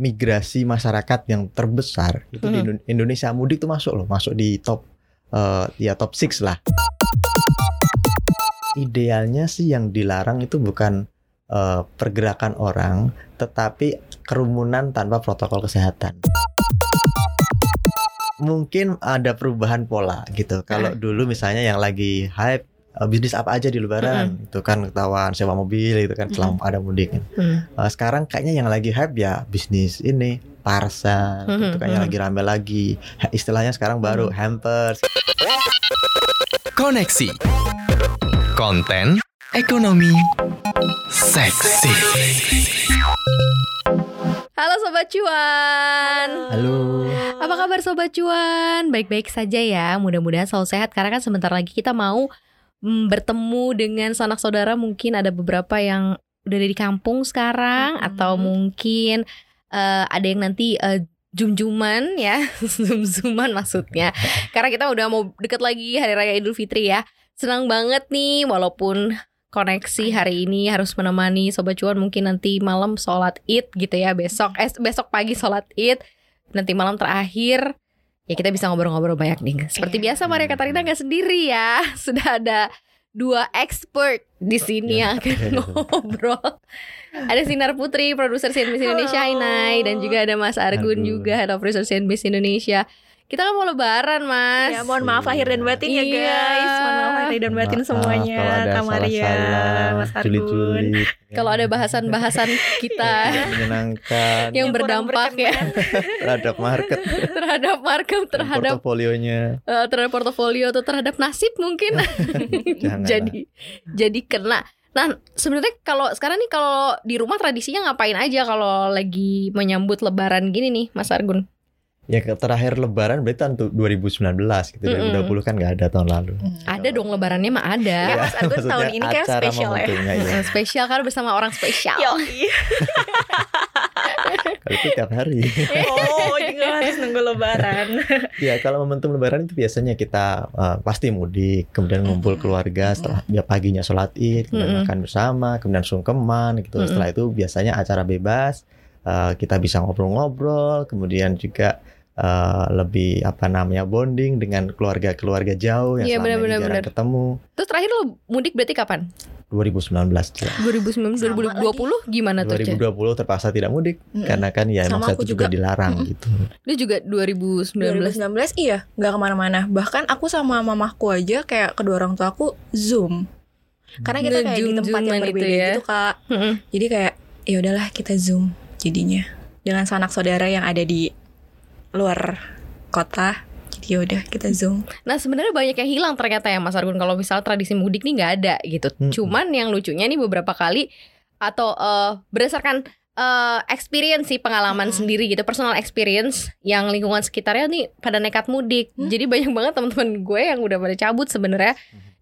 migrasi masyarakat yang terbesar itu di Hmm. Indo- Indonesia mudik tuh masuk loh, masuk di top eh, ya top 6 lah. Idealnya sih yang dilarang itu bukan eh, pergerakan orang, tetapi kerumunan tanpa protokol kesehatan. Mungkin ada perubahan pola gitu. Kalau dulu misalnya yang lagi hype eh, bisnis apa aja di Lebaran, itu kan ketahuan sewa mobil itu kan selama ada mudik. Hmm. Uh, sekarang kayaknya yang lagi hype ya bisnis ini parcel Mhm, itu kayaknya mhm. lagi rame lagi. Ha- istilahnya sekarang baru hampers. Koneksi. Konten Ekonomi Seksi. Halo Sobat Cuan. Halo. Apa kabar Sobat Cuan? Baik-baik saja ya Mudah-mudahan selalu sehat Karena kan sebentar lagi kita mau mm, Bertemu dengan sanak saudara Mungkin ada beberapa yang udah ada di kampung sekarang Mhm. Atau mungkin eh, Ada yang nanti eh, Jum-juman ya Zoom-zooman maksudnya. Karena kita udah mau deket lagi Hari Raya Idul Fitri ya. Senang banget nih Walaupun koneksi hari ini harus menemani Sobat Cuan mungkin nanti malam sholat id gitu ya besok eh besok pagi sholat id nanti malam terakhir ya kita bisa ngobrol-ngobrol banyak nih seperti Iya. biasa Maria Katarina nggak sendiri ya sudah ada dua expert di sini Ya. yang akan ngobrol ada Sinar Putri produser CNBC Indonesia. Inai dan juga ada Mas Argun Aduh. juga head of research CNBC Indonesia kita kan mau lebaran Mas. Ya mohon maaf lahir dan batin ya Iya. guys. Mohon maaf lahir dan batin Maaf semuanya kalau ada Kak Maria, salah-salah, Mas Argun ya. kalau ada bahasan-bahasan kita Yang menyenangkan. yang kurang berdampak ya. terhadap market. Terhadap market terhadap portofolionya. Eh, terhadap portofolio atau terhadap nasib mungkin. Jangan jadi jadi kena. Nah sebenarnya kalau sekarang nih kalau di rumah tradisinya ngapain aja kalau lagi menyambut lebaran gini nih Mas Argun ya ke- terakhir lebaran berarti tahun tu- 2019 gitu Mm-mm. 2020 kan nggak ada tahun lalu ada dong lebarannya mah ada Ya, Mas maksudnya tahun ini kayak spesial ya. Eh, spesial kan bersama orang spesial kalau itu tiap hari Oh juga harus nunggu lebaran Ya kalau momentum lebaran itu biasanya kita uh, pasti mudik, kemudian ngumpul keluarga setelah ya paginya sholat id, kemudian Mm-mm. makan bersama, kemudian sungkeman gitu. Mm-mm. Setelah itu biasanya acara bebas, uh, kita bisa ngobrol-ngobrol, kemudian juga uh, lebih apa namanya bonding dengan keluarga-keluarga jauh yang Iya, selama ini benar-benar, jarang benar. ketemu. terus terakhir lo mudik berarti kapan 2019 ya. 2019 Sama 2020 gimana tuh Cek? 2020 terpaksa tidak mudik Mm-mm. karena kan ya Sama masa aku itu juga juga. dilarang Mm-mm. gitu. Dia juga 2019 2019 iya nggak ke mana-mana Bahkan aku sama mamahku aja Kayak kedua orang tua aku Zoom Karena kita kayak di tempat yang itu berbeda ya. gitu kak Mm-mm. Jadi kayak ya udahlah kita Zoom jadinya Dengan sanak saudara yang ada di luar kota Jadi ya udah kita Zoom Nah sebenarnya banyak yang hilang ternyata ya Mas Argun kalau misalnya tradisi mudik nih nggak ada gitu. Mm-mm. Cuman yang lucunya nih beberapa kali atau eh, berdasarkan eh, experience sih pengalaman Mm-mm. sendiri gitu, personal experience yang lingkungan sekitarnya nih pada nekat mudik. Hmm. Jadi banyak banget teman-teman gue yang udah pada cabut sebenarnya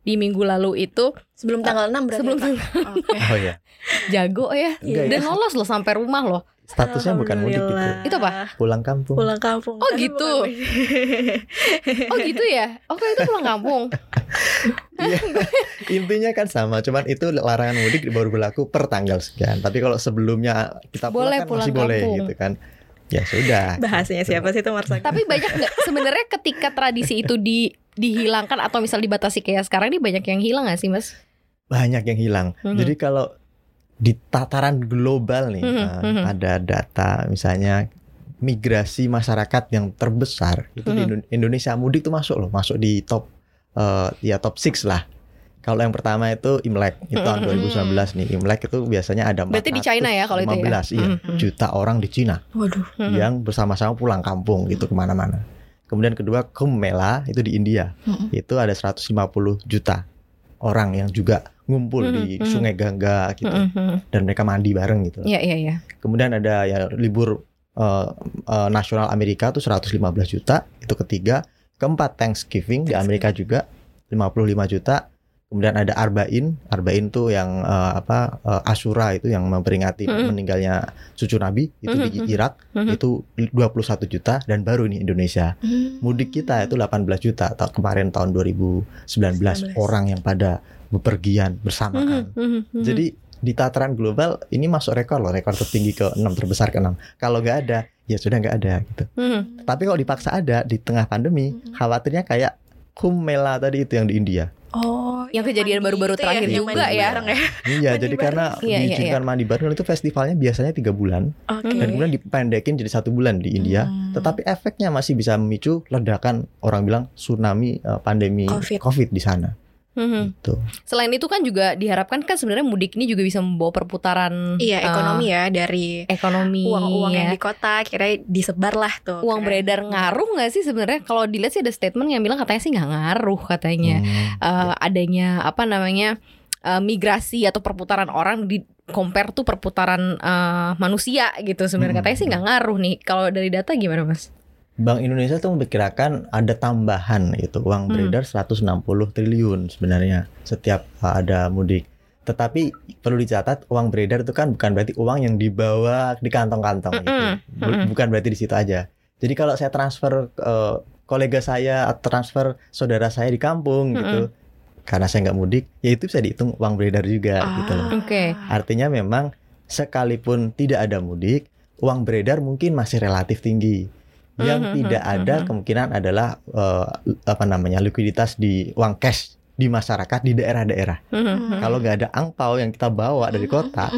di minggu lalu itu Sebelum tanggal 6 berarti sebelum Kak? Oke. Oh ya, jago ya Enggak ya. dan lolos loh sampai rumah loh. Statusnya bukan mudik gitu. Itu apa? Pulang kampung. Pulang kampung Oh, gitu. Oh gitu ya? Oke itu pulang kampung. Iya, intinya kan sama, cuman itu larangan mudik baru berlaku per tanggal sekian. Tapi kalau sebelumnya kita pulang Boleh kan pulang masih boleh kampung. gitu kan. Ya sudah. Bahasanya siapa sih itu Marsaka? Tapi banyak nggak sebenarnya ketika tradisi itu di dihilangkan atau misal dibatasi kayak sekarang ini banyak yang hilang gak sih mas? Banyak yang hilang. Mhm. Jadi kalau di tataran global nih Mhm, eh, mhm. ada data misalnya migrasi masyarakat yang terbesar itu di Mhm. Indo- Indonesia mudik tuh masuk loh, masuk di top eh, ya top 6 lah. Kalau yang pertama itu Imlek, itu tahun Mhm. 2019 nih. Imlek itu biasanya ada Berarti di China ya kalau itu ya? 415, iya, juta orang di Cina. Waduh Hmm. yang bersama-sama pulang kampung gitu ke mana-mana. Kemudian kedua Kumbh Mela itu di India, itu ada 150 juta orang yang juga ngumpul di Mhm, mhm. Sungai Gangga gitu Mhm. dan mereka mandi bareng gitu. Iya iya iya. Kemudian ada ya libur eh, eh, nasional Amerika tuh 115 juta itu ketiga. Keempat Thanksgiving di Amerika juga 55 juta. Kemudian ada Arba'in, Arba'in tuh yang eh, apa eh, Ashura itu yang memperingati Mhm. meninggalnya cucu Nabi itu di Mhm. Irak Mhm. itu 21 juta dan baru nih Indonesia. Hmm. Mudik kita itu 18 juta ta- kemarin tahun 2019 19. orang yang pada bepergian bersamaan. Mhm. Mhm. Jadi di tataran global ini masuk rekor loh, rekor tertinggi ke 6 terbesar ke 6. Kalau nggak ada, ya sudah nggak ada gitu. Mhm. Tapi kalau dipaksa ada di tengah pandemi, Mhm. khawatirnya kayak Kumbh tadi itu yang di India. Oh, Yang kejadian baru-baru itu terakhir yang juga ya. bareng ya. Iya, jadi bareng. karena Iya, iya, diizinkan mandi bareng itu festivalnya biasanya tiga bulan Oke. dan kemudian dipendekin jadi satu bulan di India. Hmm. Tetapi efeknya masih bisa memicu ledakan orang bilang tsunami eh, pandemi Covid. COVID di sana. Mhm. Gitu. Selain itu kan juga diharapkan kan sebenarnya mudik ini juga bisa membawa perputaran Iya, eh, ekonomi ya dari ekonomi uang-uang yang ya. di kota kira disebar lah tuh. uang Kira- beredar ngaruh nggak sih sebenarnya kalau dilihat sih ada statement yang bilang katanya sih nggak ngaruh katanya Hmm. Eh, adanya apa namanya eh, migrasi atau perputaran orang di compare tuh perputaran eh, manusia gitu sebenarnya Hmm. katanya sih nggak ngaruh nih kalau dari data gimana mas? Bank Indonesia tuh memperkirakan ada tambahan itu uang Hmm. beredar 160 triliun sebenarnya setiap uh, ada mudik. Tetapi perlu dicatat uang beredar itu kan bukan berarti uang yang dibawa di kantong-kantong gitu. Mm-mm, Bu- mm-mm. Bukan berarti di situ aja. Jadi kalau saya transfer uh, kolega saya atau transfer saudara saya di kampung gitu, karena saya nggak mudik, ya itu bisa dihitung uang beredar juga gitu loh. Ah. Oke. Artinya memang sekalipun tidak ada mudik, uang beredar mungkin masih relatif tinggi. Yang Mhm, tidak mhm, ada mhm. kemungkinan adalah eh, apa namanya likuiditas di uang cash di masyarakat di daerah-daerah. Kalau nggak ada angpau yang kita bawa dari kota,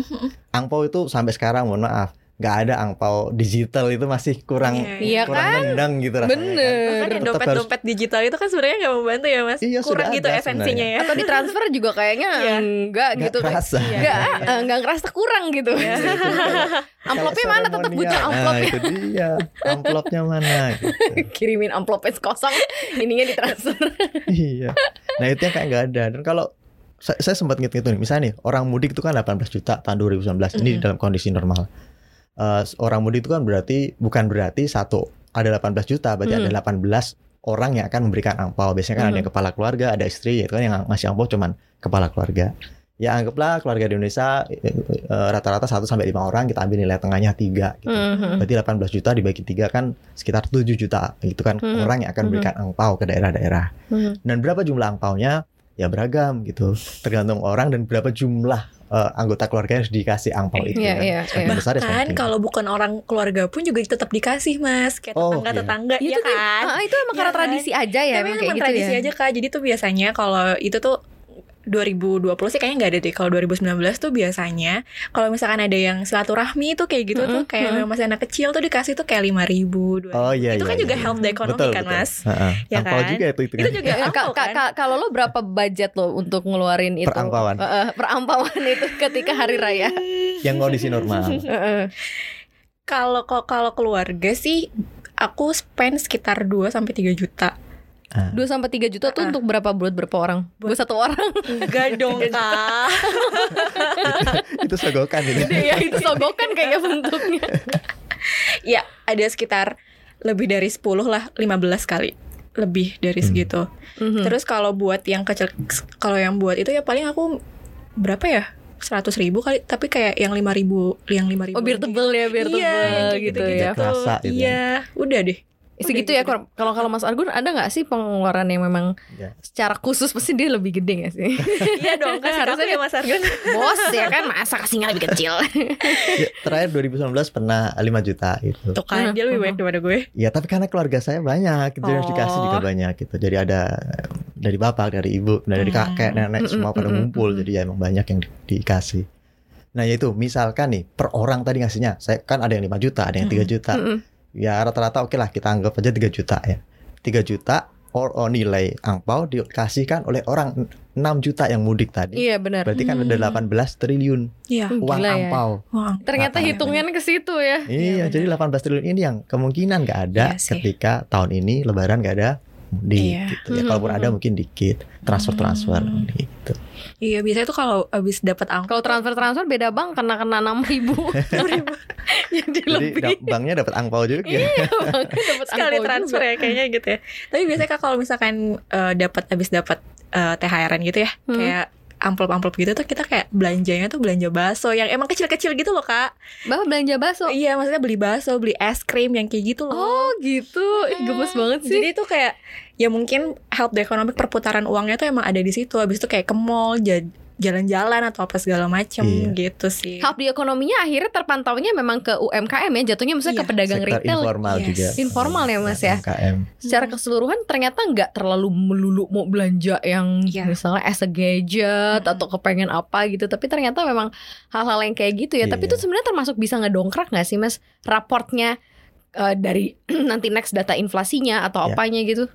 angpau itu sampai sekarang mohon maaf nggak ada angpau digital itu masih kurang Iya, Iya kurang kan? nendang gitu rasanya. kan. Bener. Bahkan yang Tetap harus- dompet-dompet digital itu kan sebenarnya nggak membantu ya mas. Iya, Kurang sudah gitu ada esensinya ya. Atau ditransfer juga kayaknya Iya. enggak Nggak gitu kerasa. Iya, Enggak, iya, iya. eh, enggak ngerasa kurang gitu. Iya. Amplopnya mana tetap butuh amplopnya. Nah, itu dia. Amplopnya mana gitu. Kirimin amplopnya kosong, ininya ditransfer. iya. Nah itu yang kayak nggak ada. Dan kalau saya, saya sempat ngitung nih, misalnya nih orang mudik itu kan 18 juta tahun 2019 ini Mhm. dalam kondisi normal. Eh, orang mudik itu kan berarti bukan berarti satu ada 18 juta, berarti Mhm. ada 18 orang yang akan memberikan angpau. Biasanya kan ada yang kepala keluarga, ada istri, itu kan yang ngasih angpau cuman kepala keluarga. Ya anggaplah keluarga di Indonesia eh, eh, rata-rata 1 sampai 5 orang kita ambil nilai tengahnya 3 gitu. Mhm. Berarti 18 juta dibagi 3 kan sekitar 7 juta. Itu kan Mhm. orang yang akan Mhm. memberikan angpau ke daerah-daerah. Mhm. Dan berapa jumlah angpaunya? Ya beragam gitu. Tergantung orang dan berapa jumlah eh, anggota keluarga yang harus dikasih angpau itu. Iya, kan. iya, Semakin iya. besar ya Bahkan kalau bukan orang keluarga pun juga tetap dikasih mas. Kayak Oh, tetangga-tetangga Itu ya tuh kan. ah, itu emang Iya karena kan? tradisi aja ya, Tapi emang emang kayak gitu tradisi ya. aja kak. Jadi tuh biasanya kalau itu tuh 2020 sih kayaknya nggak ada deh. Kalau 2019 tuh biasanya kalau misalkan ada yang silaturahmi tuh kayak gitu tuh Mm-mm, kayak mm-mm. masih anak kecil tuh dikasih tuh kayak lima ribu. Oh iya Itu iya. kan juga iya. help the economy Betul, kan betul. mas. Heeh. Ya angpau kan? juga itu itu kan. Itu juga Ya, ka- angpau ka- kan. ka- kalau lo berapa budget lo untuk ngeluarin itu? Perampauan. Eh, eh, perampauan itu ketika hari raya. yang kondisi normal. Heeh. Kalau kalau kalau keluarga sih aku spend sekitar 2 sampai 3 juta. Ah. 2 sampai 3 juta tuh Ah. untuk berapa buat berapa orang? Buat satu orang. Enggak dong kak. itu sogokan itu. ya itu sogokan kayaknya bentuknya. ya ada sekitar lebih dari 10 lah 15 kali lebih dari Hmm. segitu. Mhm. Terus kalau buat yang kecil, kalau yang buat itu ya paling aku berapa ya? seratus ribu kali, tapi kayak yang lima ribu, yang lima ribu. Oh biar tebel ya, biar Iya, tebel yang kayak gitu gitu-gitu ya. Kerasa gitu ya. Iya, udah deh. Segitu ya kalau kalau kalau Mas Argun ada nggak sih pengeluaran yang memang Ya. secara khusus pasti dia lebih gede gak sih? Iya dong, kasih Harusnya aku ya Mas Argun. Bos ya kan masa kasihnya lebih kecil. Ya, terakhir 2019 pernah 5 juta itu. Tuh kan, dia lebih banyak daripada gue. Ya tapi karena keluarga saya banyak, itu yang harus dikasih juga Oh. banyak gitu. Jadi ada dari bapak, dari ibu, dari Hmm. kakek, nenek semua pada ngumpul. Jadi ya emang banyak yang di- dikasih. Nah yaitu misalkan nih per orang tadi ngasihnya, saya kan ada yang 5 juta, ada yang 3 juta. Ya rata-rata oke lah kita anggap aja 3 juta ya. 3 juta or, or nilai angpau dikasihkan oleh orang 6 juta yang mudik tadi. Iya benar. Berarti kan ada Hmm. 18 triliun Iya. Hmm, uang gila ya. angpau. Wah, Ternyata Katanya. hitungannya ke situ ya. Iya, Iya, jadi benar. 18 triliun ini yang kemungkinan nggak ada Iya sih. ketika tahun ini Lebaran nggak ada mudik Iya. gitu ya. Mhm, Kalaupun ada mhm. mungkin dikit transfer-transfer Hmm. gitu. Iya, biasanya tuh kalau abis dapat angka Kalau transfer transfer beda bang kena kena enam ribu. Jadi Jadi lebih. da- banknya dapat angpau juga. Iya, makanya dapat sekali angpau transfer juga. ya kayaknya gitu ya. Tapi biasanya kak kalau misalkan eh, dapat abis dapat eh, THR-an gitu ya, Hmm. kayak amplop-amplop gitu tuh kita kayak belanjanya tuh belanja bakso yang emang kecil-kecil gitu loh kak. Bah belanja bakso. Iya maksudnya beli bakso, beli es krim yang kayak gitu loh. Oh gitu, Ih, gemes banget sih. Jadi itu kayak ya mungkin help the economic perputaran uangnya tuh emang ada di situ. Habis itu kayak ke mall, ja- jalan-jalan atau apa segala macam Iya. gitu sih. Health di ekonominya akhirnya terpantaunya memang ke UMKM ya jatuhnya ke Iya, pedagang Sektor retail informal Yes. juga. Informal ya, Mas, ya? UMKM. secara keseluruhan ternyata nggak terlalu melulu mau belanja yang Iya. misalnya as a gadget Mm-mm. atau kepengen apa gitu tapi ternyata memang hal-hal yang kayak gitu ya tapi Iya. itu sebenarnya termasuk bisa ngedongkrak nggak sih mas raportnya eh, dari nanti next data inflasinya atau Iya. apanya gitu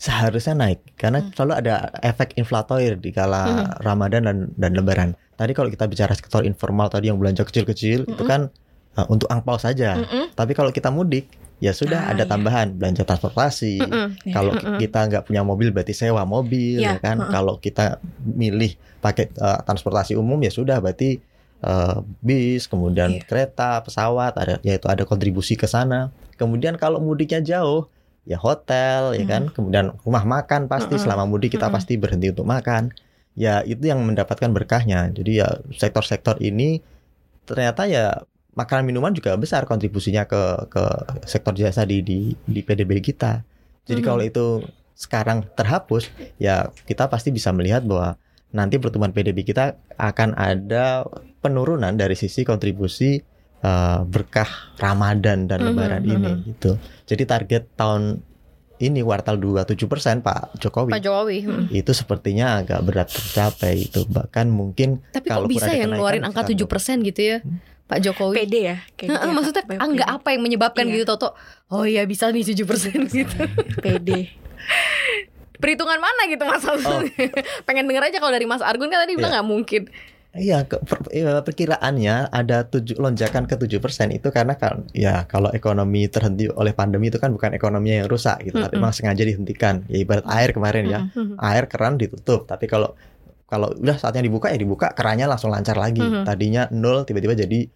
Seharusnya naik karena Hmm. selalu ada efek inflatoir di kala Mhm. Ramadan dan dan Lebaran. Tadi kalau kita bicara sektor informal tadi yang belanja kecil-kecil itu Mhm. kan uh, untuk angpau saja. Mm-mm. Tapi kalau kita mudik ya sudah Ah, ada iya. tambahan belanja transportasi. Iya. Kalau Mm-mm. kita nggak punya mobil berarti sewa mobil Iya, ya kan. heeh. Kalau kita milih pakai uh, transportasi umum ya sudah berarti uh, bis, kemudian Iya. kereta, pesawat ada yaitu ada kontribusi ke sana. Kemudian kalau mudiknya jauh ya hotel ya kan. Kemudian rumah makan pasti Mm-mm. selama mudik kita Mm-mm. pasti berhenti untuk makan. Ya itu yang mendapatkan berkahnya. Jadi ya sektor-sektor ini ternyata ya makanan minuman juga besar kontribusinya ke ke sektor jasa di di di PDB kita. Jadi Mhm. kalau itu sekarang terhapus, ya kita pasti bisa melihat bahwa nanti pertumbuhan PDB kita akan ada penurunan dari sisi kontribusi eh, berkah Ramadan dan Mhm, Lebaran mhm. ini gitu. Jadi target tahun ini kuartal 27% Pak Jokowi. Pak Jokowi hmm. Itu sepertinya agak berat tercapai itu. Bahkan mungkin tapi kok Kalaupun bisa kenaikan, ngeluarin angka sekitar 7% gitu ya Pak Jokowi pede ya kayak ya. maksudnya Banyak ah, nggak pede. apa yang menyebabkan Iya. gitu Toto oh iya bisa nih 7% gitu pede perhitungan mana gitu mas maksudnya pengen denger aja kalau dari Mas Argun kan tadi bilang Iya. nggak mungkin Iya, per- iya, perkiraannya ada tujuh, lonjakan ke 7% itu karena kan ya kalau ekonomi terhenti oleh pandemi itu kan bukan ekonominya yang rusak gitu, tapi Mm-mm. memang sengaja dihentikan. Ya ibarat air kemarin ya, Mhm. air keran ditutup, tapi kalau kalau udah saatnya dibuka ya dibuka, kerannya langsung lancar lagi. Mhm. Tadinya nol tiba-tiba jadi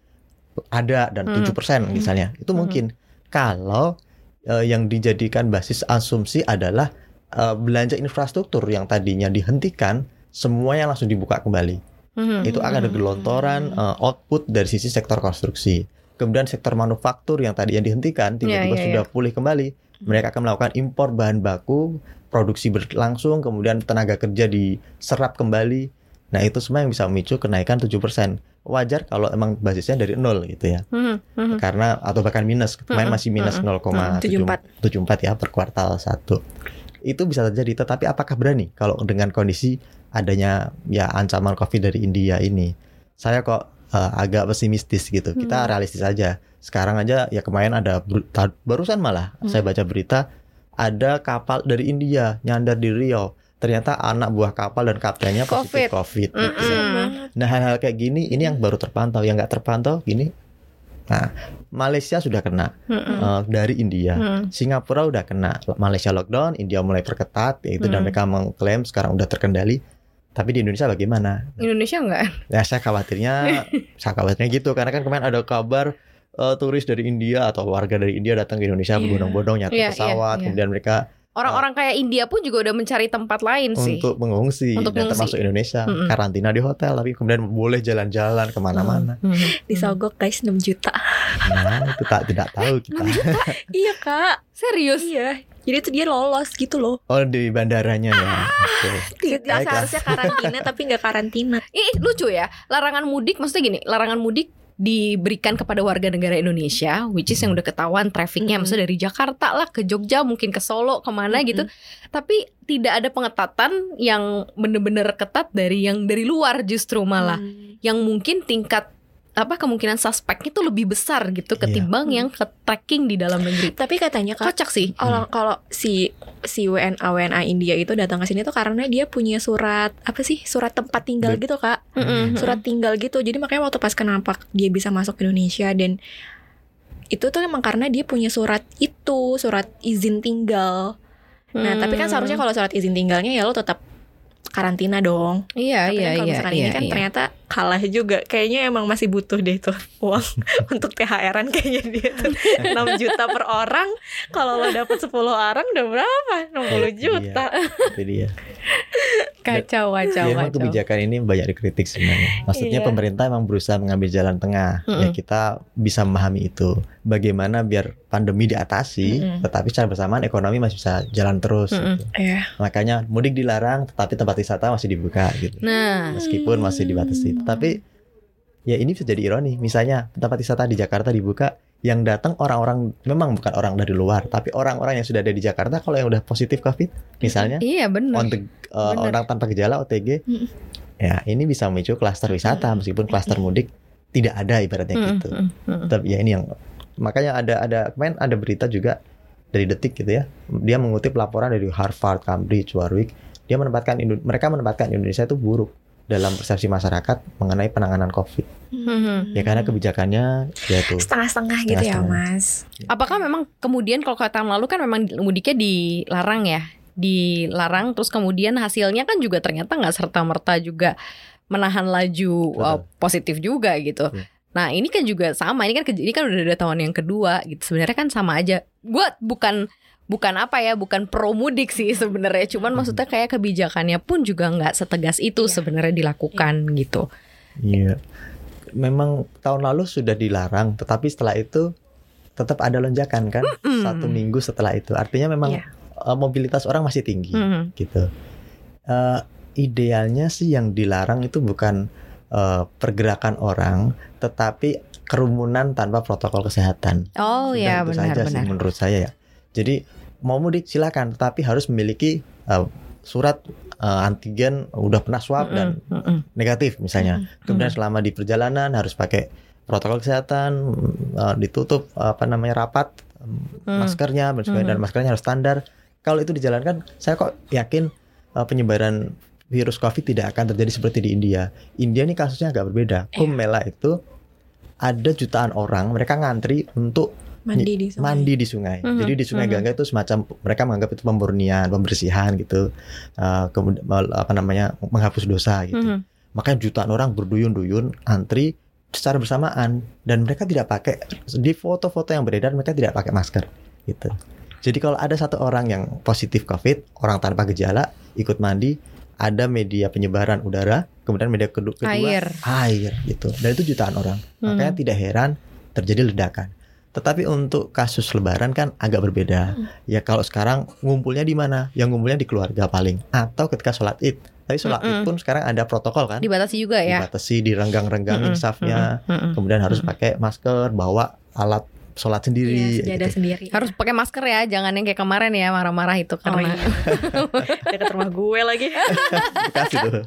ada dan Mhm. 7% misalnya. Itu mungkin kalau eh, yang dijadikan basis asumsi adalah eh, belanja infrastruktur yang tadinya dihentikan semuanya langsung dibuka kembali Mhm. itu akan ada Hmm. gelontoran uh, output dari sisi sektor konstruksi. Kemudian sektor manufaktur yang tadinya dihentikan tiba-tiba Iya, iya, sudah pulih kembali. Mereka akan melakukan impor bahan baku, produksi berlangsung, kemudian tenaga kerja diserap kembali. Nah, itu semua yang bisa memicu kenaikan 7%. Wajar kalau emang basisnya dari nol gitu ya. Mhm. Mhm. Karena atau bahkan minus, kemarin Mm-mm, masih minus mm-mm, 0,74 ya per kuartal satu. Itu bisa terjadi, tetapi apakah berani kalau dengan kondisi adanya ya ancaman Covid dari India ini? Saya kok eh, agak pesimistis gitu. Kita Hmm. realistis aja. Sekarang aja ya kemarin ada barusan malah Hmm. saya baca berita ada kapal dari India nyandar di Riau. Ternyata anak buah kapal dan kaptennya positif COVID. Mm-mm. gitu. Kasian Hmm. Nah hal-hal kayak gini ini yang baru terpantau, yang nggak terpantau gini. Nah Malaysia sudah kena Mhm. eh, dari India, Mhm. Singapura udah kena, Malaysia lockdown, India mulai perketat, yaitu dan Hmm. mereka mengklaim sekarang udah terkendali. Tapi di Indonesia bagaimana? Indonesia enggak Ya saya khawatirnya, saya khawatirnya gitu karena kan kemarin ada kabar eh, turis dari India atau warga dari India datang ke Indonesia Iya. berbondong-bondong nyatu Iya, iya, pesawat, iya. kemudian mereka orang-orang kayak India pun juga udah mencari tempat lain sih untuk mengungsi Untuk dan mengungsi. termasuk Indonesia Mm-mm. karantina di hotel, tapi kemudian boleh jalan-jalan ke mana-mana. Mhm. disogok guys 6 juta Nah itu tak tidak tahu kita. iya kak serius iya jadi itu dia lolos gitu loh Oh di bandaranya ya. Oke. dia Baiklah. seharusnya karantina tapi nggak karantina Ih lucu ya larangan mudik maksudnya gini larangan mudik diberikan kepada warga negara Indonesia which is yang udah ketahuan trafficnya Mm-mm. maksudnya dari Jakarta lah ke Jogja mungkin ke Solo ke mana Mm-mm. gitu tapi tidak ada pengetatan yang bener-bener ketat dari yang dari luar justru malah Hmm. yang mungkin tingkat apa kemungkinan suspeknya itu lebih besar gitu Iya. ketimbang Hmm. yang ke tracking di dalam negeri tapi katanya kak kocak sih kalau kalau si si WNA WNA India itu datang ke sini tuh karena dia punya surat apa sih surat tempat tinggal Be- gitu kak Mm-mm. surat tinggal gitu jadi makanya waktu pas kenapa dia bisa masuk ke Indonesia dan itu tuh emang karena dia punya surat itu surat izin tinggal nah tapi kan Hmm. seharusnya kalau surat izin tinggalnya ya lo tetap karantina dong iya tapi iya kan kalau iya misalkan iya, ini kan iya. ternyata kalah juga kayaknya emang masih butuh deh tuh uang untuk THR-an kayaknya dia tuh 6 juta per orang kalau lo dapet 10 orang udah berapa 60 Iya, juta Itu dia. Kacau, kacau, Ya, emang kacau. kebijakan ini banyak dikritik sebenarnya. Maksudnya Iya. pemerintah emang berusaha mengambil jalan tengah. Ya Mm-mm. kita bisa memahami itu. Bagaimana biar pandemi diatasi, Mm-mm. tetapi secara bersamaan ekonomi masih bisa jalan terus. Mm-mm. gitu. Iya. Makanya mudik dilarang, tetapi tempat wisata masih dibuka gitu. Nah, Meskipun masih dibatasi, tapi ya ini bisa jadi ironi. Misalnya tempat wisata di Jakarta dibuka, yang datang orang-orang memang bukan orang dari luar, tapi orang-orang yang sudah ada di Jakarta kalau yang udah positif COVID, misalnya iya benar. on the- uh, Bener. orang tanpa gejala OTG Mm. ya ini bisa memicu klaster wisata meskipun klaster mudik tidak ada ibaratnya Mm, gitu mm, tapi ya ini yang makanya ada ada kemarin ada berita juga dari detik gitu ya dia mengutip laporan dari Harvard Cambridge Warwick dia menempatkan mereka menempatkan Indonesia itu buruk dalam persepsi masyarakat mengenai penanganan COVID Mhm. ya karena kebijakannya ya itu setengah-setengah gitu ya Setengah-setengah. mas Apakah memang kemudian kalau tahun lalu kan memang mudiknya dilarang ya, dilarang terus kemudian hasilnya kan juga ternyata nggak serta merta juga menahan laju uh, positif juga gitu. Iya. Nah ini kan juga sama, ini kan ini kan udah ada tahun yang kedua gitu. Sebenarnya kan sama aja. Gue bukan bukan apa ya, bukan pro mudik sih sebenarnya. Cuman Hmm. maksudnya kayak kebijakannya pun juga nggak setegas itu Iya. sebenarnya dilakukan gitu. Iya. Memang tahun lalu sudah dilarang, tetapi setelah itu tetap ada lonjakan kan Mm-mm. satu minggu setelah itu. Artinya memang Iya. uh, mobilitas orang masih tinggi Mhm. gitu. Uh, idealnya sih yang dilarang itu bukan uh, pergerakan orang, tetapi kerumunan tanpa protokol kesehatan. Oh Sudah ya itu benar saja sih menurut saya ya. Jadi mau mudik silakan, tetapi harus memiliki uh, surat uh, antigen udah pernah swab dan Mm-mm, mm-mm. negatif misalnya. Kemudian Mhm. selama di perjalanan harus pakai protokol kesehatan, mm, uh, ditutup apa namanya rapat, mm, maskernya dan sebagainya, dan maskernya harus standar. Kalau itu dijalankan, saya kok yakin uh, penyebaran virus COVID tidak akan terjadi seperti di India. India ini kasusnya agak berbeda. Iya. Kumbh Mela itu ada jutaan orang, mereka ngantri untuk mandi di sungai. mandi di sungai. Mhm, Jadi di Sungai mhm. Gangga itu semacam mereka menganggap itu pemurnian, pembersihan gitu. Uh, kemudian apa namanya menghapus dosa gitu. Mhm. Makanya jutaan orang berduyun-duyun antri secara bersamaan dan mereka tidak pakai di foto-foto yang beredar mereka tidak pakai masker gitu. Jadi kalau ada satu orang yang positif COVID, orang tanpa gejala ikut mandi, ada media penyebaran udara, kemudian media kedu- kedua Air. air gitu. Dan itu jutaan orang. Hmm. Makanya tidak heran terjadi ledakan. Tetapi untuk kasus lebaran kan agak berbeda. Hmm. Ya kalau sekarang ngumpulnya di mana? Yang ngumpulnya di keluarga paling atau ketika sholat Id. Tapi sholat Id Mm-mm. pun sekarang ada protokol kan? Dibatasi juga ya. Dibatasi, direnggang-renggangin Mm-mm, safnya. mm-mm, mm-mm. Kemudian harus Mm-mm. pakai masker, bawa alat sholat sendiri. Iya, sejadah gitu. sendiri. Harus pakai masker ya, jangan yang kayak kemarin ya marah-marah itu Oh karena iya. Dekat rumah gue lagi. Bekas itu.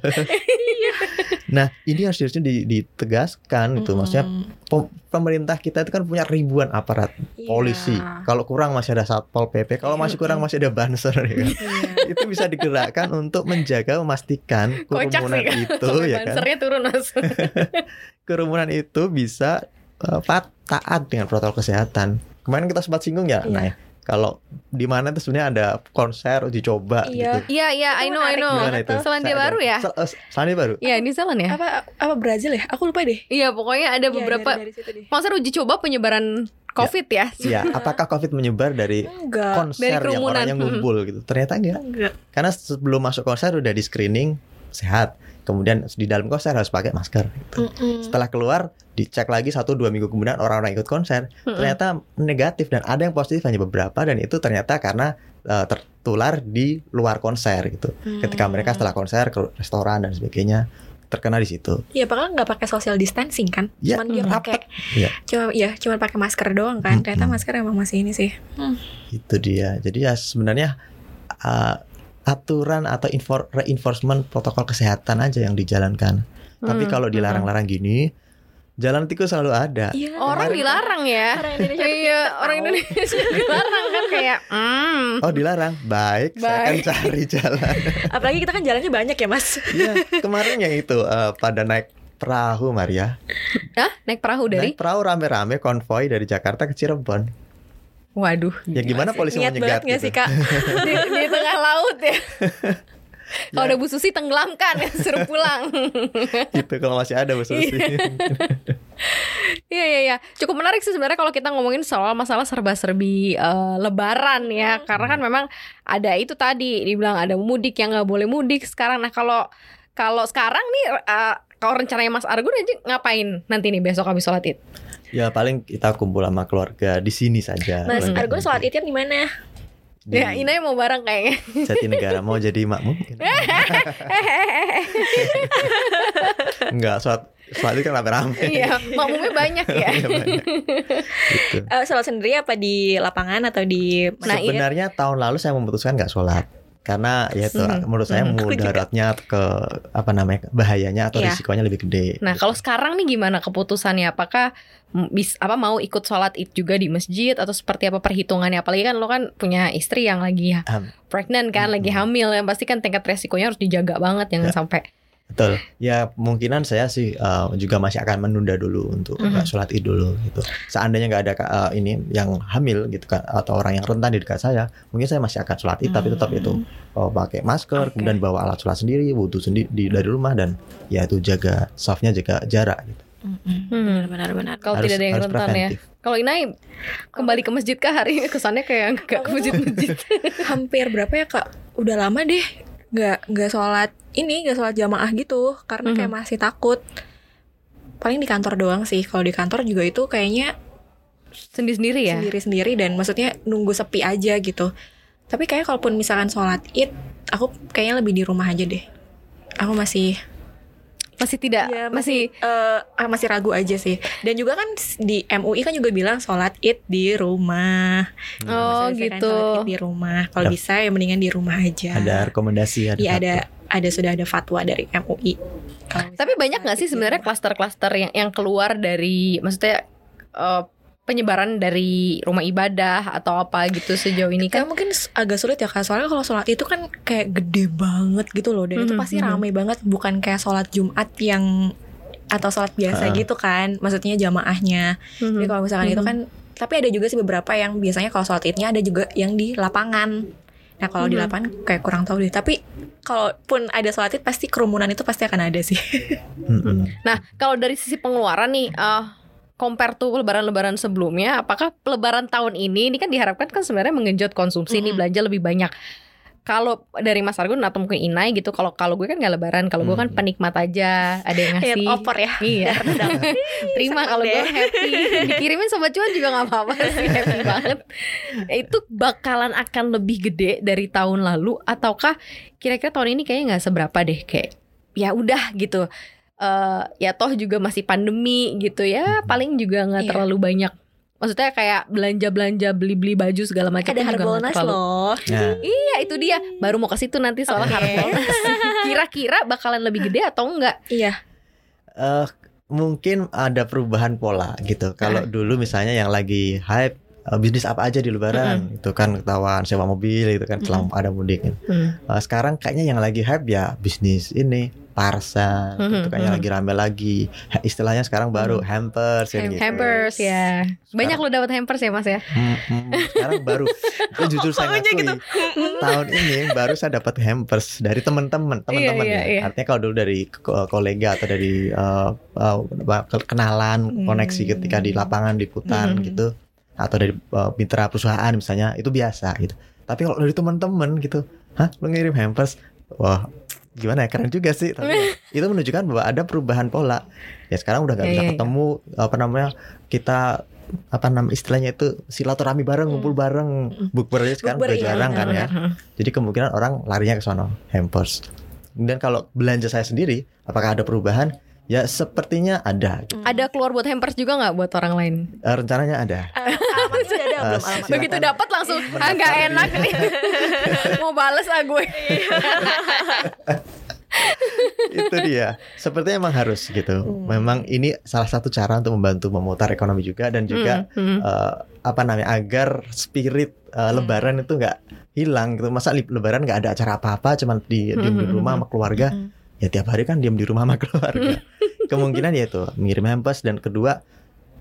nah ini harus harusnya di- ditegaskan itu. Maksudnya Mm-mm. pem- pemerintah kita itu kan punya ribuan aparat Iya. polisi. Kalau kurang masih ada satpol pp. Kalau masih kurang masih ada banser. Ya kan? Iya. itu bisa digerakkan untuk menjaga memastikan kocak kerumunan sih itu ya kan bansernya turun mas. kerumunan itu bisa uh, taat dengan protokol kesehatan kemarin kita sempat singgung ya Iya. nah kalau di mana itu sebenarnya ada konser uji coba Iya. gitu Iya iya, I know I know. Gimana itu? Selandia Saya- Baru ya? Sel- eh, Selandia Baru Iya ini Zealand ya. apa apa Brazil ya? Aku lupa deh. Iya pokoknya ada Iya, beberapa. dari, dari situ deh. Maksudnya uji coba penyebaran COVID ya? Iya, apakah COVID menyebar dari Enggak. konser Dari yang kerumunan. orangnya ngumpul gitu? Ternyata enggak. Enggak. Karena sebelum masuk konser udah di screening sehat. Kemudian di dalam konser harus pakai masker. gitu. Mm-mm. Setelah keluar dicek lagi satu dua minggu kemudian orang-orang ikut konser Mm-mm. ternyata negatif dan ada yang positif hanya beberapa dan itu ternyata karena uh, tertular di luar konser gitu. Ketika Hmm. mereka setelah konser ke restoran dan sebagainya terkena di situ. Iya, padahal nggak pakai social distancing kan? Ya, cuman dia mm, pakai Iya. cuma ya cuma pakai masker doang kan. Ternyata masker emang masih ini sih. Itu dia. Jadi ya sebenarnya uh, aturan atau infor- reinforcement protokol kesehatan aja yang dijalankan. Tapi Hmm, kalau hmm. dilarang-larang gini, jalan tikus selalu ada. Iya. Orang Kemarin- dilarang ya. Orang Indonesia Iya, orang tahu. Indonesia dilarang kan kayak hmm. Oh dilarang, baik, saya akan Baik. cari jalan. Apalagi kita kan jalannya banyak ya, Mas. Iya, kemarin yang itu uh, pada naik perahu Maria, Hah? Naik perahu dari? naik perahu rame-rame konvoy dari Jakarta ke Cirebon. Waduh. Ya gimana polisi mau nyegat gitu? sih, Kak? di, di tengah laut ya. Kalau Ya. ada Bu Susi tenggelamkan, suruh pulang. gitu kalau masih ada Bu Susi. Iya iya iya. Cukup menarik sih sebenarnya kalau kita ngomongin soal masalah serba-serbi eh, lebaran ya. Karena kan memang ada itu tadi dibilang ada mudik yang nggak boleh mudik sekarang. Nah, kalau kalau sekarang nih eh, kalau rencananya Mas Argun aja ngapain nanti nih besok habis sholat Id? ya paling kita kumpul sama keluarga di sini saja. Mas Keluarga Argun sholat idnya di mana? di Ya, Inai mau bareng kayaknya. Jatinegara mau jadi makmum? Enggak, sholat sholat itu kan rame-rame. Iya, makmumnya banyak ya. Iya, banyak. Gitu. Eh, sholat sendiri apa di lapangan atau di. Sebenarnya tahun lalu saya memutuskan nggak sholat karena ya itu Mhm. menurut saya juga. mudaratnya ke apa namanya bahayanya atau Iya. risikonya lebih gede. Nah, kalau sekarang nih gimana keputusannya? Apakah bis apa mau ikut sholat id juga di masjid atau seperti apa perhitungannya? Apalagi kan lo kan punya istri yang lagi Ham- pregnant kan, lagi Mm-mm. hamil, yang pasti kan tingkat resikonya harus dijaga banget, jangan Ya. sampai. Betul. Ya kemungkinan saya sih uh, juga masih akan menunda dulu untuk Mhm. nggak sholat id dulu gitu. Seandainya nggak ada uh, ini yang hamil gitu kan atau orang yang rentan di dekat saya, mungkin saya masih akan sholat id tapi tetap itu oh, pakai masker, Oke. kemudian bawa alat sholat sendiri, wudhu sendiri di, dari rumah dan ya itu jaga softnya jaga jarak gitu. Hmm. Benar benar. Kalau Harus- tidak ada yang rentan ya. Kalau Inai kembali ke masjid kah hari ini kesannya kayak nggak ke masjid-masjid. Hampir berapa ya kak? Udah lama deh nggak nggak sholat ini nggak sholat jamaah gitu karena kayak masih takut. Paling di kantor doang sih. Kalau di kantor juga itu kayaknya Sendiri-sendiri ya. sendiri-sendiri dan maksudnya nunggu sepi aja gitu. Tapi kayak kalaupun misalkan sholat id, aku kayaknya lebih di rumah aja deh. Aku masih Masih tidak Iya, masih, eh, ah, masih ragu aja sih. Dan juga kan di MUI kan juga bilang sholat id di rumah. Oh Maksudnya gitu. sholat id di rumah. Kalau bisa ya mendingan di rumah aja. Ada rekomendasi ada. Iya satu. ada ada sudah ada fatwa dari MUI. Tapi banyak nggak sih id di sebenarnya klaster-klaster yang yang keluar dari maksudnya eh, penyebaran dari rumah ibadah atau apa gitu sejauh ini kan? Kayak mungkin agak sulit ya kak Soalnya kalau sholat itu kan kayak gede banget gitu loh Dan itu Mhm, pasti mhm. ramai banget Bukan kayak sholat Jumat yang Atau sholat biasa Ah. gitu kan Maksudnya jamaahnya Jadi kalau misalkan itu Mhm. kan Tapi ada juga sih beberapa yang biasanya kalau sholat idnya Ada juga yang di lapangan Nah kalau di Mhm. lapangan kayak kurang tahu deh Tapi kalaupun ada sholat id Pasti kerumunan itu pasti akan ada sih Mm-mm. Nah, kalau dari sisi pengeluaran nih, eh compare tuh lebaran-lebaran sebelumnya, apakah lebaran tahun ini ini kan diharapkan kan sebenarnya mengenjot konsumsi nih Mm-mm. belanja lebih banyak. Kalau dari Mas Argun atau mungkin Inai gitu, kalau kalau gue kan nggak lebaran, kalau gue kan Hmm. penikmat aja, ada yang ngasih. opor ya Iya. Terima kalau gue happy. Dikirimin sobat cuan juga nggak apa-apa sih, happy banget. Itu bakalan akan lebih gede dari tahun lalu ataukah kira-kira tahun ini kayaknya nggak seberapa deh kayak ya udah gitu. Eh ya toh juga masih pandemi gitu ya, paling juga nggak Iya. terlalu banyak. Maksudnya kayak belanja-belanja beli-beli baju segala macam Ada harbolnas loh Nah, Iya itu dia. Baru mau ke situ nanti soal Oke. harbolnas. Kira-kira bakalan lebih gede atau enggak? Iya eh mungkin ada perubahan pola gitu. Kalau dulu misalnya yang lagi hype eh, bisnis apa aja di Lebaran itu kan ketahuan sewa mobil itu kan selama ada mudik. gitu. Hmm. Eh, sekarang kayaknya yang lagi hype ya bisnis ini parcel Mhm, itu kayaknya mhm. lagi rame lagi. Istilahnya sekarang baru hampers ya gitu. Hampers ya. Banyak lo dapat hampers ya Mas ya? Hmm, hmm, sekarang baru itu jujur saya ngakui gitu. tahun ini baru saya dapat hampers dari teman-teman teman-teman Iya, ya iya, iya. artinya kalau dulu dari ko- kolega atau dari apa, ke- kenalan koneksi Hmm. ketika di lapangan liputan Hmm. gitu atau dari eh, mitra perusahaan misalnya itu biasa gitu tapi kalau dari teman-teman gitu hah lu ngirim hampers wah gimana ya keren juga sih tapi ya, itu menunjukkan bahwa ada perubahan pola ya sekarang udah nggak Iya, bisa iya, iya. ketemu apa namanya kita apa nama istilahnya itu silaturahmi bareng ngumpul bareng Hmm. bukber aja sekarang Bukber, udah iya, jarang kan ya Hmm. jadi kemungkinan orang larinya ke sono hampers dan kalau belanja saya sendiri apakah ada perubahan ya sepertinya ada gitu. Ada keluar buat hampers juga nggak buat orang lain? Eh, rencananya ada Eh, belum silakan. alamatnya? Begitu dapat langsung Mendaftar ah nggak enak nih. Mau bales ah gue. itu dia sepertinya emang harus gitu Hmm. memang ini salah satu cara untuk membantu memutar ekonomi juga dan juga Hmm, hmm. eh, apa namanya agar spirit Hmm. lebaran itu nggak hilang gitu masa lebaran nggak ada acara apa-apa cuman di diem di Hmm. rumah sama keluarga Hmm. ya tiap hari kan diem di rumah sama keluarga kemungkinan ya itu mengirim hampers dan kedua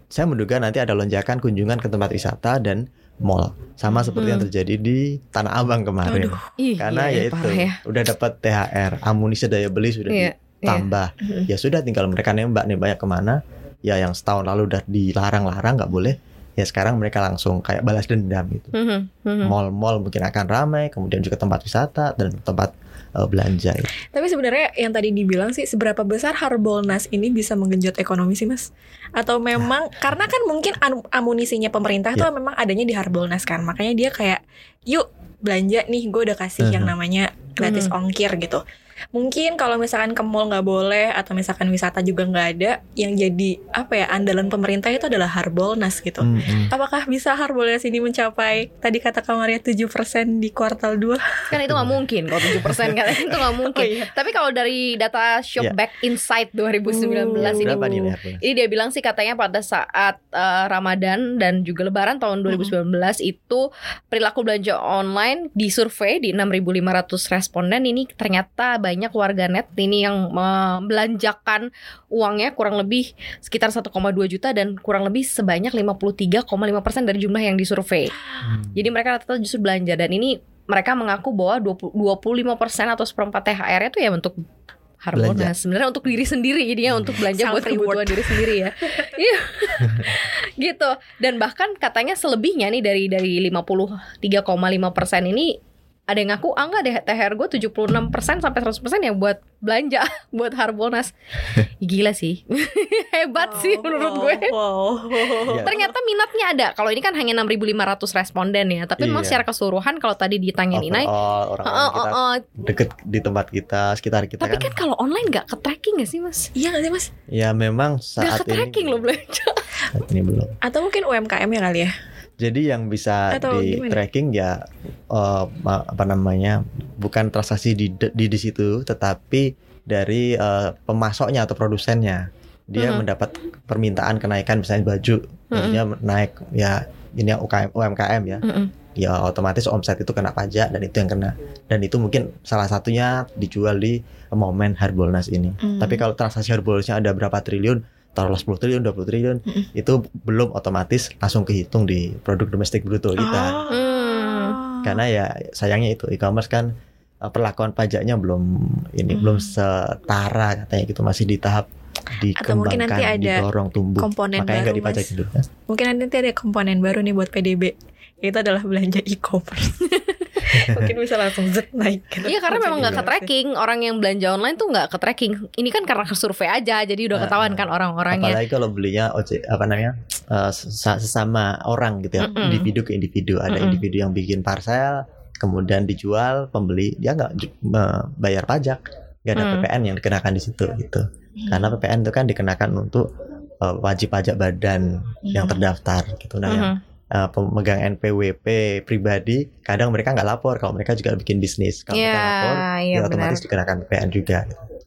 saya menduga nanti ada lonjakan kunjungan ke tempat wisata dan mall sama seperti yang Hmm. terjadi di Tanah Abang kemarin. Aduh. Ih, Karena iya, ya itu ya. udah dapat THR, amunisi daya beli sudah Iya, ditambah. Mhm. Ya sudah tinggal mereka nembak nembaknya ke mana. Ya yang setahun lalu udah dilarang-larang nggak boleh. Ya sekarang mereka langsung kayak balas dendam gitu. Mhm, mhm. Mall-mall mungkin akan ramai, kemudian juga tempat wisata dan tempat eh, belanja. Tapi sebenarnya yang tadi dibilang sih seberapa besar Harbolnas ini bisa menggenjot ekonomi sih mas? Atau memang karena kan mungkin amunisinya pemerintah Ya. tuh memang adanya di Harbolnas kan, makanya dia kayak yuk belanja nih, gue udah kasih yang Mhm. namanya gratis ongkir gitu. Mungkin kalau misalkan ke mall nggak boleh atau misalkan wisata juga nggak ada, yang jadi apa ya andalan pemerintah itu adalah Harbolnas gitu. Mm-mm. Apakah bisa Harbolnas ini mencapai tadi kata Kamaria 7% di kuartal 2? Kan itu nggak mungkin kalau 7% kan itu nggak mungkin. iya. Tapi kalau dari data Shopback Insight 2019 ini Berapa nih Harbolnas? Ini dia bilang sih katanya pada saat eh, Ramadan dan juga Lebaran tahun 2019 itu perilaku belanja online di survei di 6.500 responden ini ternyata banyak warganet ini yang membelanjakan uangnya kurang lebih sekitar 1,2 juta dan kurang lebih sebanyak 53,5% dari jumlah yang disurvei. Hmm. Jadi mereka rata-rata justru belanja dan ini mereka mengaku bahwa 20, 25% atau seperempat THR itu ya untuk Harbolnas sebenarnya untuk diri sendiri jadinya untuk belanja buat kebutuhan diri sendiri ya. Iya. Gitu. Dan bahkan katanya selebihnya nih dari dari 53,5 persen ini ada yang ngaku ah enggak deh THR gue 76% sampai 100% ya buat belanja buat Harbolnas gila sih hebat sih menurut gue Wow. Iya. Ternyata minatnya ada. Kalau ini kan hanya 6.500 responden ya. Tapi memang Iya. secara keseluruhan kalau tadi ditanyain Inai, Overall, orang oh, kita oh, oh. deket di tempat kita, sekitar kita tapi kan. kan kalau online nggak ke tracking nggak sih mas? Iya nggak sih mas? Ya memang saat ke tracking ini loh belanja. saat ini belum. Atau mungkin UMKM ya kali ya? Jadi yang bisa Atau di gimana? tracking ya ma- apa namanya bukan transaksi di di, di situ, tetapi dari eh, pemasoknya atau produsennya dia Mhm. mendapat permintaan kenaikan misalnya baju, bajunya naik ya ini yang UKM, UMKM ya, Mm-mm. ya otomatis omset itu kena pajak dan itu yang kena dan itu mungkin salah satunya dijual di momen Harbolnas ini. Hmm. Tapi kalau transaksi Harbolnasnya ada berapa triliun, taruhlah 10 triliun, 20 triliun, Mm-mm. itu belum otomatis langsung kehitung di produk domestik bruto kita. Oh. Hmm. Karena ya sayangnya itu e-commerce kan eh, perlakuan pajaknya belum ini Hmm. belum setara katanya gitu masih di tahap Atau mungkin nanti dikembangkan, ada didorong tumbuh. komponen Makanya nggak baru, Mas. dulu. Mungkin nanti ada komponen baru nih buat PDB. Itu adalah belanja e-commerce. mungkin bisa langsung zet naik. Iya karena memang nggak ke tracking orang yang belanja online tuh nggak ke tracking. Ini kan karena survei aja, jadi udah Ah, ketahuan kan orang-orangnya. Apalagi kalau belinya ojek apa namanya eh, sesa- sesama orang gitu ya, Mm-mm. individu ke individu. Ada Mm-mm. individu yang bikin parcel, kemudian dijual, pembeli dia nggak bayar pajak, nggak ada Mm. PPN yang dikenakan di situ gitu. Karena PPN itu kan dikenakan untuk eh, wajib pajak badan yang Mhm. terdaftar gitu. Nah, yang Eh, pemegang NPWP pribadi kadang mereka nggak lapor kalau mereka juga bikin bisnis. Kalau Iya, mereka lapor, iya ya benar. otomatis dikenakan PPN juga.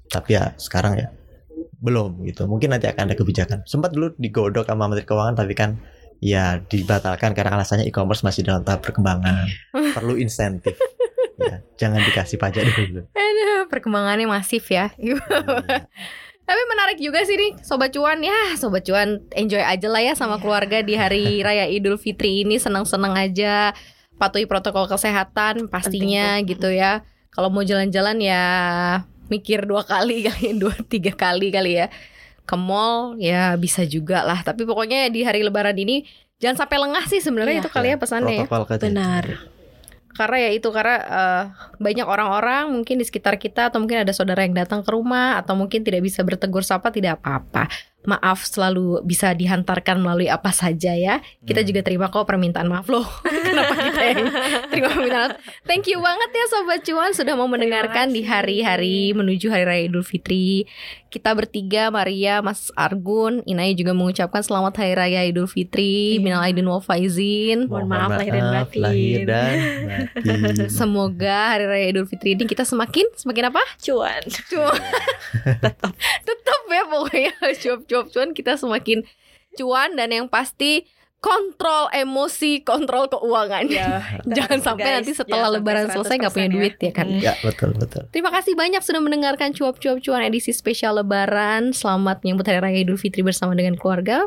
Tapi ya sekarang ya belum gitu. Mungkin nanti akan ada kebijakan. Sempat dulu digodok sama Menteri Keuangan tapi kan ya dibatalkan karena alasannya e-commerce masih dalam tahap perkembangan. Perlu insentif. ya, jangan dikasih pajak dulu. Aduh, perkembangannya masif ya. Iya. Tapi menarik juga sih nih Sobat Cuan ya Sobat Cuan enjoy aja lah ya sama Iya. keluarga di hari Raya Idul Fitri ini Senang-senang aja Patuhi protokol kesehatan pastinya Penting, gitu ya Kalau mau jalan-jalan ya mikir dua kali kali Dua tiga kali kali ya Ke mall ya bisa juga lah Tapi pokoknya di hari lebaran ini Jangan sampai lengah sih sebenarnya Iya. itu kali ya pesannya ya Protokol. Benar. Karena ya itu karena eh, banyak orang-orang mungkin di sekitar kita atau mungkin ada saudara yang datang ke rumah atau mungkin tidak bisa bertegur sapa tidak apa-apa maaf selalu bisa dihantarkan melalui apa saja ya kita Hmm. juga terima kok permintaan maaf loh kenapa kita yang terima permintaan maaf thank you banget ya sobat cuan sudah mau mendengarkan di hari-hari menuju hari raya idul fitri kita bertiga Maria Mas Argun Inai juga mengucapkan selamat hari raya idul fitri Iya. minal aidin wal faizin Mohon maaf lahir dan batin. lahir dan batin. Semoga hari raya Idul Fitri ini kita semakin semakin apa? Cuan. Cuan. tetap tetap ya pokoknya cuap-cuap cuan kita semakin cuan dan yang pasti kontrol emosi, kontrol keuangan. Ya, Jangan sampai nanti setelah lebaran selesai nggak punya duit ya kan. Ya betul betul. Terima kasih banyak sudah mendengarkan cuap-cuap cuan edisi spesial lebaran. Selamat menyambut hari raya Idul Fitri bersama dengan keluarga.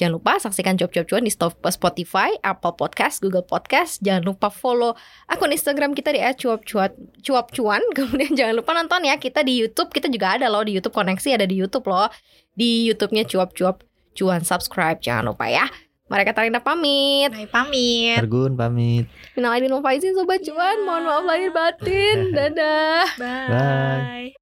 Jangan lupa saksikan cuap-cuap cuan di Spotify, Apple Podcast, Google Podcast. Jangan lupa follow akun Instagram kita di @cuap-cuap cuap cuan. Kemudian jangan lupa nonton ya kita di YouTube. Kita juga ada loh di YouTube koneksi ada di YouTube loh. Di YouTube-nya cuap-cuap cuan subscribe. Jangan lupa ya. Mereka Tarinda pamit. Nah, pamit. Argun pamit. Minal aidin wal faizin sobat cuan. Mohon maaf lahir batin. Dadah. Bye.